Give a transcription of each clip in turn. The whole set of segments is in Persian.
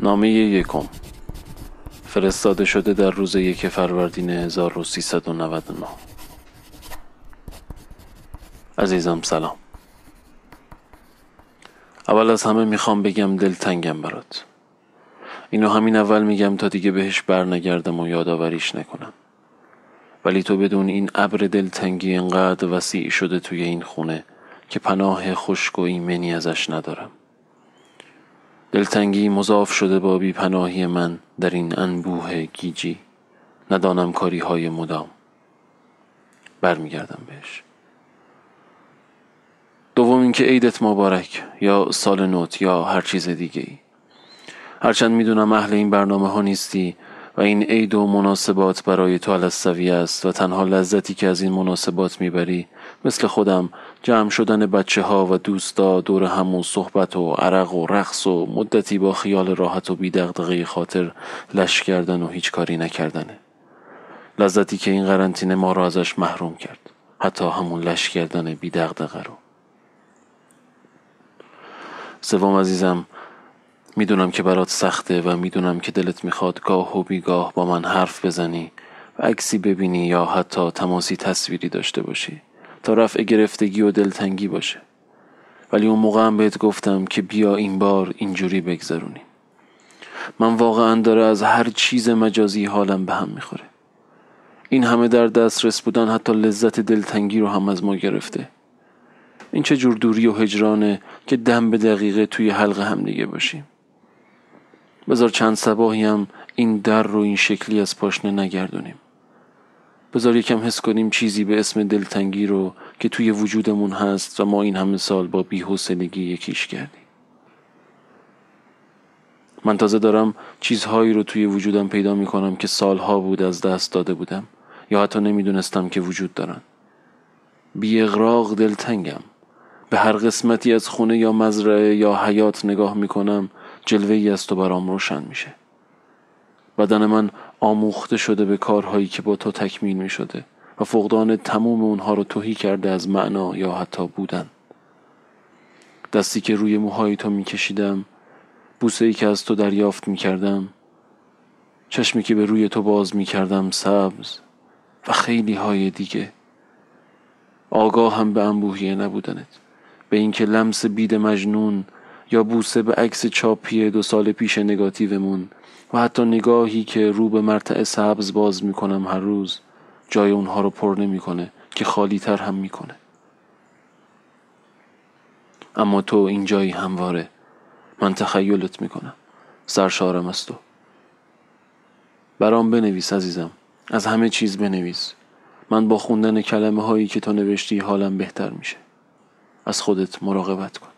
نامه یکم. فرستاده شده در روز یک فروردین 1399 عزیزم سلام. اول از همه می‌خوام بگم دلتنگم برات. اینو همین اول میگم تا دیگه بهش برنگردم و یادآوریش نکنم. ولی تو بدون این ابر دلتنگی انقدر وسیع شده توی این خونه که پناه خشک و ایمنی ازش ندارم. دلتنگی مضاف شده با پناهی من در این انبوه گیجی. ندانم کاری های مدام. برمیگردم بهش. دوم اینکه عیدت مبارک یا سال نوت یا هر چیز دیگه ای هرچند می‌دونم اهل این برنامه ها نیستی و این عید و مناسبات برای تو علصوی است و تنها لذتی که از این مناسبات می‌بری مثل خودم جمع شدن بچه ها و دوستا دور هم و صحبت و عرق و رقص و مدتی با خیال راحت و بیدغدغه خاطر لش کردن و هیچ کاری نکردنه. لذتی که این قرنطینه ما را ازش محروم کرد. حتی همون لش کردن بیدغدغه رو. سوم عزیزم می‌دونم که برات سخته و می‌دونم که دلت می‌خواد گاه و بیگاه با من حرف بزنی و عکسی ببینی یا حتی تماسی تصویری داشته باشی. تا رفع گرفتگی و دلتنگی باشه. ولی اون موقع هم بهت گفتم که بیا این بار اینجوری بگذرونیم من واقعا داره از هر چیز مجازی حالم به هم می‌خوره. این همه در دسترس بودن حتی لذت دلتنگی رو هم از ما گرفته. این چه جور دوری و هجرانه که دم به دقیقه توی حلقه هم دیگه باشیم. بذار چند سباهی هم این در رو این شکلی از پاشنه نگردونیم. بذار یکم حس کنیم چیزی به اسم دلتنگی رو که توی وجودمون هست و ما این همه سال با بیحوصلگی یکیش کردیم. من تازه دارم چیزهایی رو توی وجودم پیدا می کنم که سالها بود از دست داده بودم یا حتی نمی‌دونستم که وجود دارن. بی اغراق دلتنگم. به هر قسمتی از خونه یا مزرعه یا حیات نگاه می کنم جلوه ای از تو برام روشن میشه. بدن من آموخته شده به کارهایی که با تو تکمیل می شده و فقدان تموم اونها رو توهی کرده از معنا یا حتی بودن. دستی که روی موهای تو می کشیدم بوسه ای که از تو دریافت می کردم چشمی که به روی تو باز می کردم سبز و خیلی های دیگه. آگاه هم به انبوهیه نبودنت. به اینکه لمس بید مجنون یا بوسه به عکس چاپی دو سال پیش نگاتیومون و حتی نگاهی که رو به مرتع سبز باز می‌کنم هر روز جای اونها رو پر نمی‌کنه که خالی تر هم می‌کنه. اما تو این جایی همواره من تخیلت می‌کنم. سرشارم از تو. برام بنویس عزیزم. از همه چیز بنویس. من با خوندن کلمه هایی که تو نوشتی حالم بهتر میشه. از خودت مراقبت کن.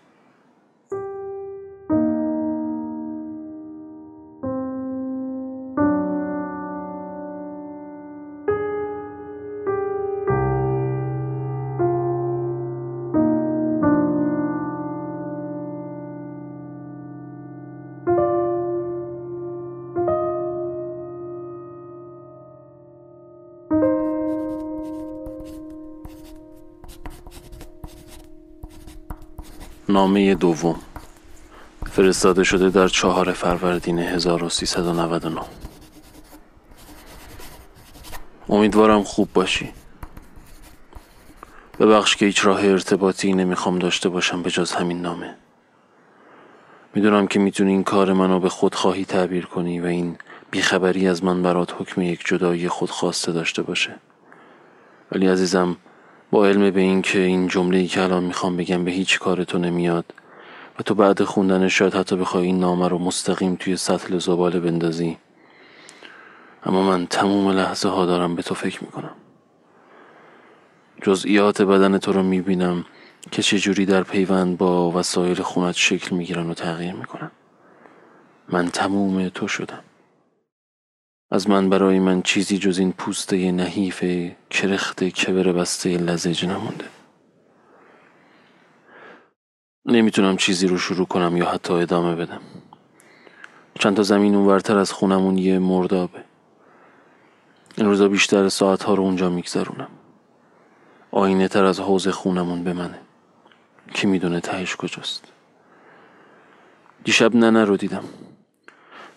نامه دوم. فرستاده شده در چهار فروردین 1399 امیدوارم خوب باشی. ببخش که هیچ راه ارتباطی نمی‌خوام داشته باشم به جز همین نامه. می‌دونم که می‌تونی این کار منو به خودخواهی تعبیر کنی و این بیخبری از من برات حکم یک جدایی خودخواسته داشته باشه. ولی عزیزم با علم به این که این جمله ای که الان می‌خوام بگم به هیچ کار تو نمیاد و تو بعد خوندن شاید حتی بخوای این نامه رو مستقیم توی سطل زباله بندازی. اما من تموم لحظه ها دارم به تو فکر می‌کنم. جزئیات بدن تو رو می‌بینم که چجوری در پیوند با وسایل خونت شکل می‌گیرن و تغییر می‌کنن. من تموم تو شدم. از من برای من چیزی جز این پوسته نحیف کرخت کبر بسته لزج نمونده. نمی‌تونم چیزی رو شروع کنم یا حتی ادامه بدم. چند تا زمین اونورتر از خونمون یه مردابه این روزا بیشتر ساعت ها رو اونجا میگذرونم. آینه تر از حوز خونمون به منه. کی می‌دونه تهش کجاست. دیشب ننه رو دیدم.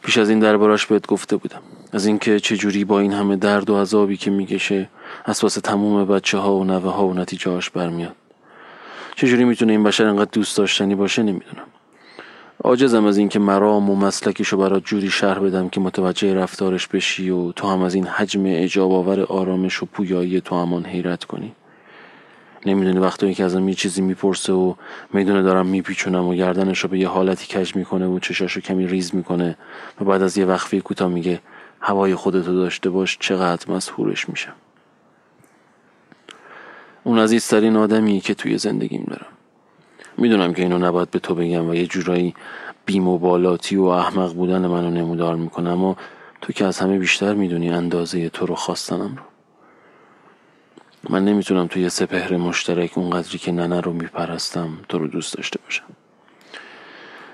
پیش از این دربارش بهت گفته بودم. از اینکه چجوری با این همه درد و عذابی که می‌کشه از واسه تموم بچه ها و نوه ها و نتیجه هاش برمیاد. چجوری می‌تونه این بشر انقدر دوست داشتنی باشه نمی‌دونم. عاجزم از اینکه مرام و مسلکیشو برات جوری شرح بدم که متوجه رفتارش بشی و تو هم از این حجم اجاب آور آرامش و پویایی تو همان حیرت کنی. نمی‌دونی وقتی که ازم یه چیزی می‌پرسه و می‌دونه دارم میپیچونم و گردنش رو به یه حالتی کج می‌کنه و چشاشو کمی ریز می‌کنه و بعد از یه وقفه کوتاه میگه هوای خودتو داشته باش چقدر مسهورش میشم. اون عزیزترین آدمی که توی زندگیم دارم. می‌دونم که اینو نباید به تو بگم و یه جورایی بیمبالاتی و احمق بودن منو نمودار می‌کنم اما تو که از همه بیشتر می‌دونی اندازه تو رو خواستنم رو. من نمی‌تونم توی سپهر مشترک اونقدری که ننه رو میپرستم تو رو دوست داشته باشم.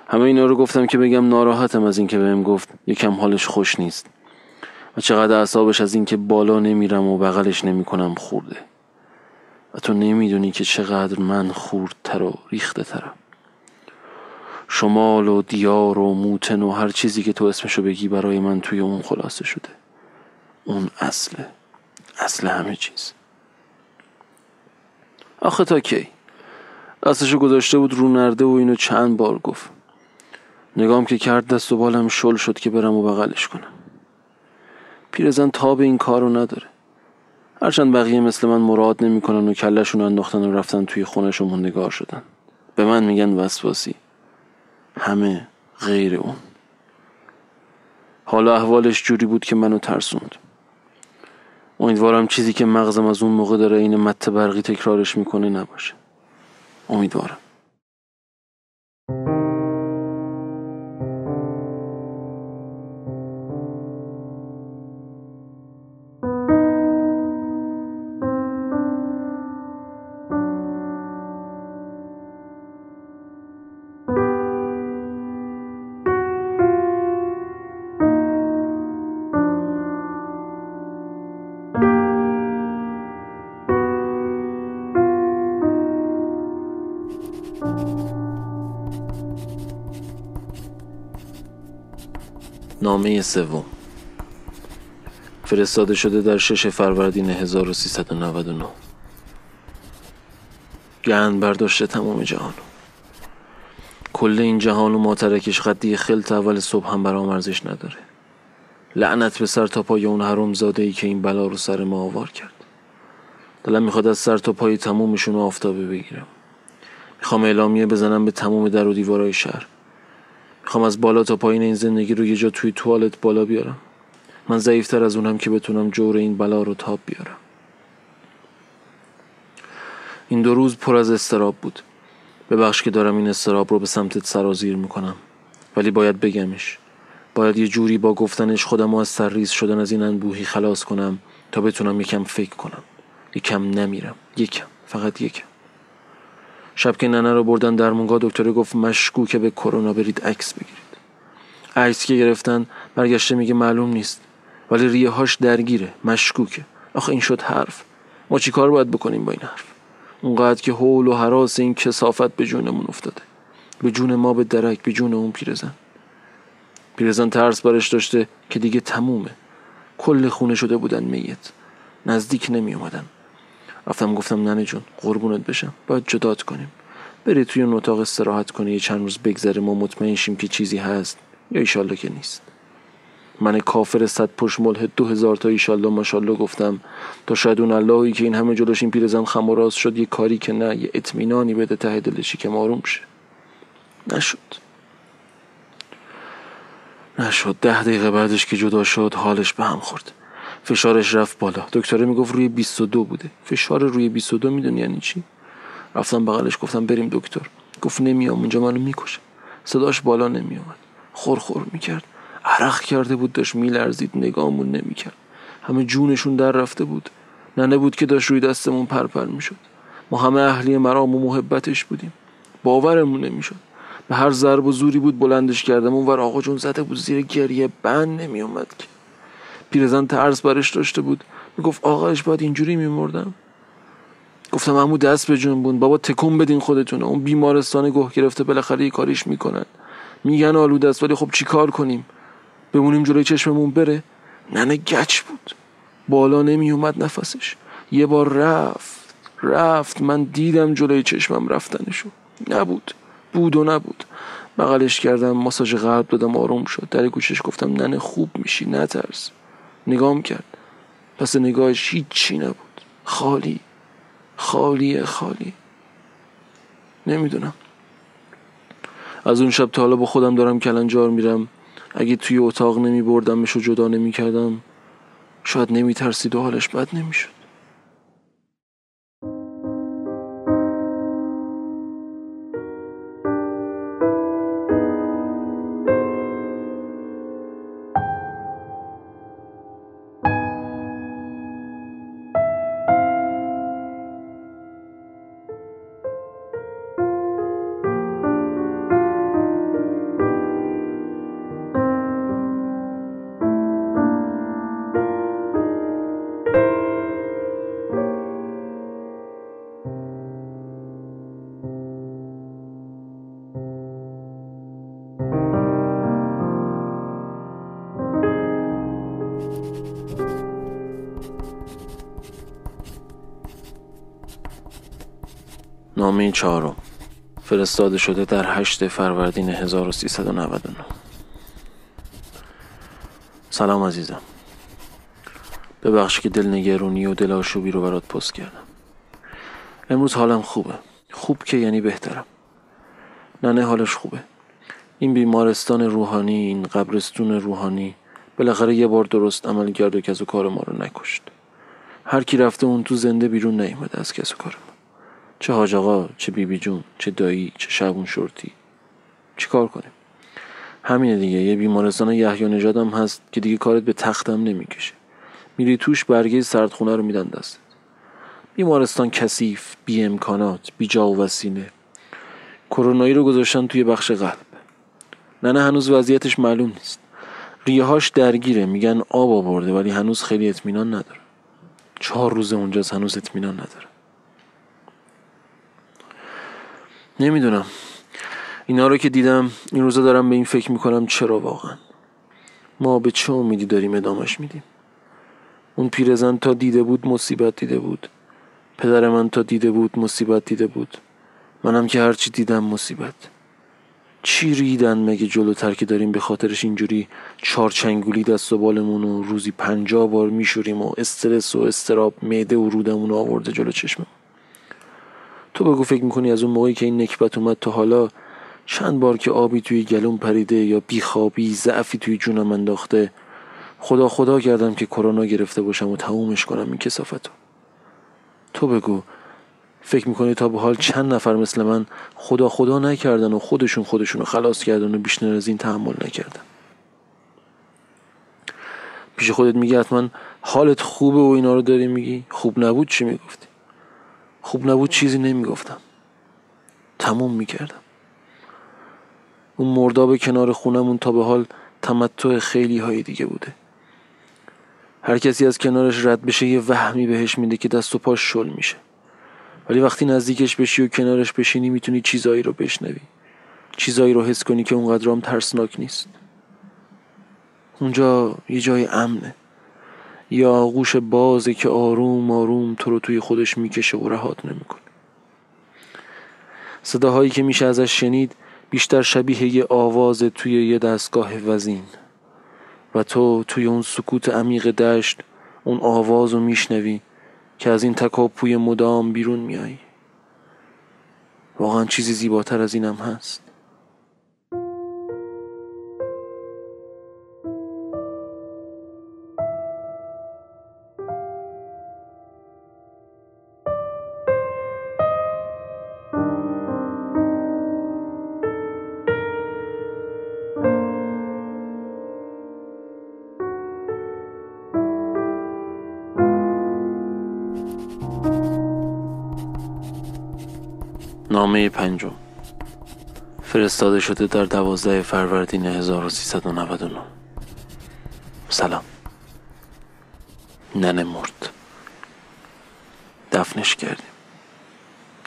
همه اینا رو گفتم که بگم ناراحتم از اینکه بهم گفت. یکم حالش خوش نیست. و چقدر اعصابش از اینکه بالا نمیرم و بغلش نمی‌کنم خورده. و تو نمی‌دونی که چقدر من خوردتر و ریخته ترم شمال و دیار و موتن و هر چیزی که تو اسمشو بگی برای من توی اون خلاصه شده. اون اصله. اصل همه چیز. آخه تا کی؟ دستشو گذاشته بود رو نرده و اینو چند بار گفت. نگام که کرد دست و بالم شل شد که برم و بغلش کنم. پیرزن تاب این کارو نداره. هرچند بقیه مثل من مراد نمی‌کنن و کلشون انداختن و رفتن توی خونش و موندگار شدن. به من میگن وسواسی. همه غیر اون. حالا احوالش جوری بود که منو ترسوند. امیدوارم چیزی که مغزم از اون موقع داره این مت برقی تکرارش می‌کنه نباشه. امیدوارم. نامه سوم. فرستاده شده در شش فروردین 1399 گند برداشته تمام جهان. کل این جهان و ماترکش قدی خلط اول صبح هم برام ارزش نداره. لعنت به سر تا پای اون زاده ای که این بلا رو سر ما آوار کرد. دلم می‌خواد از سر تا پای تمومشون آفتابه بگیرم. می‌خوام اعلامیه بزنم به تموم در و دیوارای شهر. می‌خوام از بالا تا پایین این زندگی رو یه جا توی توالت بالا بیارم. من ضعیفتر از اونم که بتونم جور این بلا رو تاب بیارم. این دو روز پر از استراب بود. ببخش که دارم این استراب رو به سمتت سرازیر می‌کنم. ولی باید بگمش. باید یه جوری با گفتنش خودم از سرریز شدن از این انبوهی خلاص کنم تا بتونم یکم فکر کنم. یکم نمیرم. یکم. فقط یکم. شب که ننه رو بردن در مونگا دکتر گفت مشکوکه به کرونا برید عکس بگیرید. عکس که گرفتن برگشته میگه معلوم نیست ولی ریه هاش درگیره مشکوکه. آخه این شد حرف. ما چی کار باید بکنیم با این حرف؟ اونقدر که حول و حراس این کسافت به جونمون افتاده. به جون ما به درک به جون اون پیرزن. پیرزن ترس برش داشته که دیگه تمومه. کل خونه شده بودن میت. نزدیک نمی اومدن رفتم گفتم ننه جون قربونت بشم. باید جدات کنیم. بری توی اون اتاق استراحت کنی یه چند روز بگذره ما مطمئن شیم که چیزی هست یا ایشالله که نیست. من کافر صد پشت ملحد دو هزار تا ایشالله ماشالله گفتم. تا شاید اون اللهی که این همه جلوش این پیرزن خم و راز شد یه کاری که نه یه اطمینانی بده ته دلشی که ماروم شه. نشد. نشد. ده دقیقه بعدش که جدا شد حالش به هم خورد فشارش رفت بالا. دکتره می‌گفت روی 22 بوده. فشار روی 22 می‌دونی یعنی چی؟ رفتم بغلش گفتم بریم دکتر. گفت نمیام اونجا منو می‌کشه. صداش بالا نمیومد خور خور می‌کرد. عرق کرده بود داشت میلرزید نگامون نمی‌کرد. همه جونشون در رفته بود. ننه بود که داشت روی دستمون پرپر می‌شد. ما همه اهلی مرام و محبتش بودیم. باورمون نمی‌شد. به هر ضرب و زوری بود بلندش کردم. اونور آقا جون زده بود زیر گریه بند نمیومد که. پیرزن ترس برش داشته بود. می‌گفت آقاش باید اینجوری میمردم. گفتم همو دست به جون بابا تکون بدین خودتونه اون بیمارستان گوه گرفته بالاخره یه کاریش می‌کنن. میگن آلوده است ولی خب چیکار کنیم؟ بمونیم جلوی چشممون بره. ننه گچ بود. بالا نمی اومد نفسش. یه بار رفت. رفت. من دیدم جلوی چشمم رفتنشو. نبود. بود و نبود. بغلش کردم ماساژ قلب دادم آروم شد. در گوشش گفتم ننه خوب میشی. نترس. نگام کرد. پس نگاهش هیچی نبود. خالی. خالی خالی. نمی‌دونم. از اون شب تا حالا با خودم دارم کلنجار میرم. اگه توی اتاق نمی بردمش و جدا نمی کردم شاید نمی ترسید و حالش بد نمی شد نامه چهارم. فرستاده شده در هشت فروردین 1399 سلام عزیزم. ببخش که دلنگرونی و دلاشوبی رو برات پست کردم. امروز حالم خوبه. خوب که یعنی بهترم. ننه حالش خوبه. این بیمارستان روحانی این قبرستون روحانی بالاخره یه بار درست عمل کرد و کس کار ما رو نکشت. هر کی رفته اون تو زنده بیرون نیومده از کس و کار چه حاج آقا چه بیبی بی جون چه دایی چه شبون شورتی چی کار کنیم؟ همینه دیگه. یه بیمارستان یحیی نژاد هم هست که دیگه کارت به تختم نمی‌کشه. میری توش برگه سردخونه رو میدن دستت. بیمارستان کثیف بی امکانات بی جا و وسیله کرونایی رو گذاشتن توی بخش قلب. نه نه هنوز وضعیتش معلوم نیست. ریهاش درگیره. میگن آب آورده ولی هنوز خیلی اطمینان نداره. چهار روز اونجاست هنوز اطمینان نداره. نمی‌دونم. اینا رو که دیدم این روزا دارم به این فکر می‌کنم چرا واقعا. ما به چه امیدی داریم ادامش میدیم؟ اون پیرزن تا دیده بود مصیبت دیده بود. پدر من تا دیده بود مصیبت دیده بود. منم که هرچی دیدم مصیبت. چی ریدن مگه جلوتر که داریم به خاطرش اینجوری چارچنگولی دست و بالمون و روزی پنجاه بار میشوریم و استرس و استراب معده و رودمون آورده جلو چشممون؟ تو بگو فکر می‌کنی از اون موقعی که این نکبت اومد تا حالا چند بار که آبی توی گلوم پریده یا بیخوابی ضعفی توی جونم انداخته خدا خدا کردم که کرونا گرفته باشم و تمومش کنم این کسافتو. تو بگو فکر می‌کنی تا به حال چند نفر مثل من خدا خدا نکردن و خودشون خودشون خلاص کردن و بیشتر از این تحمل نکردن؟ پیش خودت میگی حتما حالت خوبه و اینا رو داری میگی؟ خوب نبود چی می‌گفتی؟ خوب نبود چیزی نمی‌گفتم. تموم می‌کردم. اون مرداب کنار خونمون تا به حال تمتع خیلی های دیگه بوده. هر کسی از کنارش رد بشه یه وهمی بهش میده که دست و پاش شل میشه. ولی وقتی نزدیکش بشی و کنارش بشینی می‌تونی چیزایی رو بشنوی. چیزایی رو حس کنی که اونقدر هم ترسناک نیست. اونجا یه جای امنه. یا آغوش بازه که آروم آروم تو رو توی خودش می‌کشه و رهات نمی‌کنه. صداهایی که میشه ازش شنید بیشتر شبیه یه آواز توی یه دستگاه وزین. و تو توی اون سکوت عمیق دشت اون آواز رو میشنوی که از این تکاپوی مدام بیرون میایی واقعا چیزی زیباتر از اینم هست. نامه پنجم. فرستاده شده در دوازده فروردین 1399 سلام. ننه مرد. دفنش کردیم.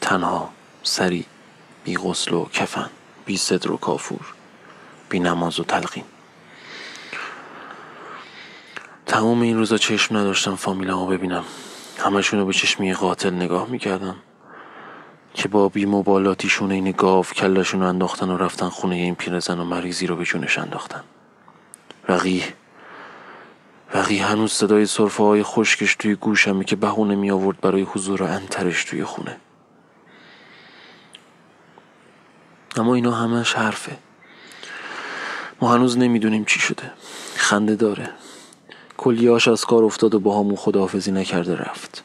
تنها سری بی غسل و کفن بی صدر و کافور بی نماز و تلقین. تمام این روزا چشم نداشتم فامیلمو ببینم. همشونو به چشمی قاتل نگاه می‌کردم. که با بی مبالاتیشون این گاو کلشون انداختن و رفتن خونه این پیرزن و مریضی رو به جونش انداختن. وقی وقی هنوز صدای صرفه های خشکش توی گوشمه که بهونه می آورد برای حضور انترش توی خونه. اما اینا همش حرفه. ما هنوز نمی‌دونیم چی شده. خنده داره. کلیاش از کار افتاد و با همون خداحافظی نکرده رفت.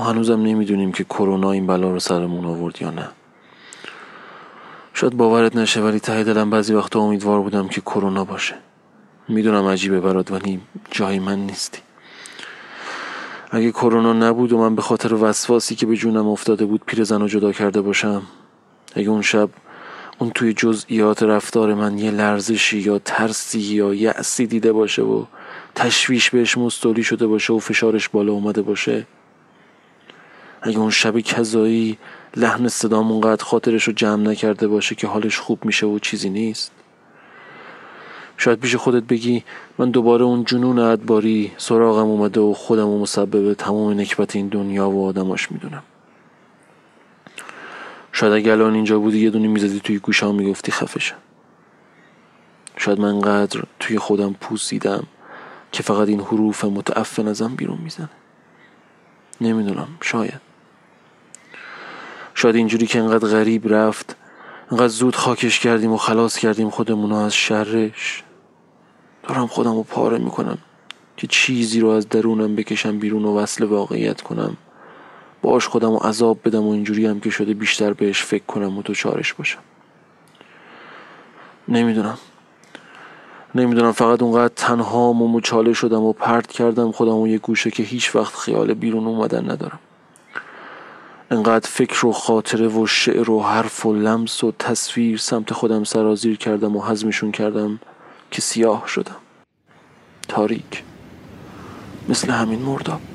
ما هنوزم نمی‌دونیم که کرونا این بلا رو سرمون آورد یا نه. شاید باورت نشه ولی ته دلم بعضی وقتا امیدوار بودم که کرونا باشه. می‌دونم عجیبه برات ولی جای من نیستی. اگه کرونا نبود و من به خاطر وسواسی که به جونم افتاده بود پیرزن رو جدا کرده باشم اگه اون شب اون توی جزئیات رفتار من یه لرزشی یا ترسی یا یأسی دیده باشه و تشویش بهش مستولی شده باشه و فشارش بالا اومده باشه اگه اون شب کذایی لحن صدام اونقدر خاطرش رو جمع نکرده باشه که حالش خوب میشه و چیزی نیست؟ شاید پیش خودت بگی من دوباره اون جنون ادباری سراغم اومده و خودم و مسبب تمام نکبت این دنیا و آدماش می‌دونم. شاید اگه الان اینجا بودی یه دونی می‌زدی توی گوشام می‌گفتی خفشم شاید من قدر توی خودم پوسیدم که فقط این حروف متعفن ازم بیرون می‌زنه. نمی‌دونم شاید. شاید اینجوری که انقدر غریب رفت انقدر زود خاکش کردیم و خلاص کردیم خودمونو از شرش. دارم خودم رو پاره می‌کنم که چیزی رو از درونم بکشم بیرون و وصل واقعیت کنم. باش خودم رو عذاب بدم و اینجوری هم که شده بیشتر بهش فکر کنم و تو چارش باشم. نمی‌دونم. نمی‌دونم فقط اونقدر تنها و مچاله شدم و پرت کردم خودم و یه گوشه که هیچ وقت خیال بیرون اومدن ندارم. انقدر فکر و خاطره و شعر و حرف و لمس و تصویر سمت خودم سرازیر کردم و حزمشون کردم که سیاه شدم. تاریک. مثل همین مرداب.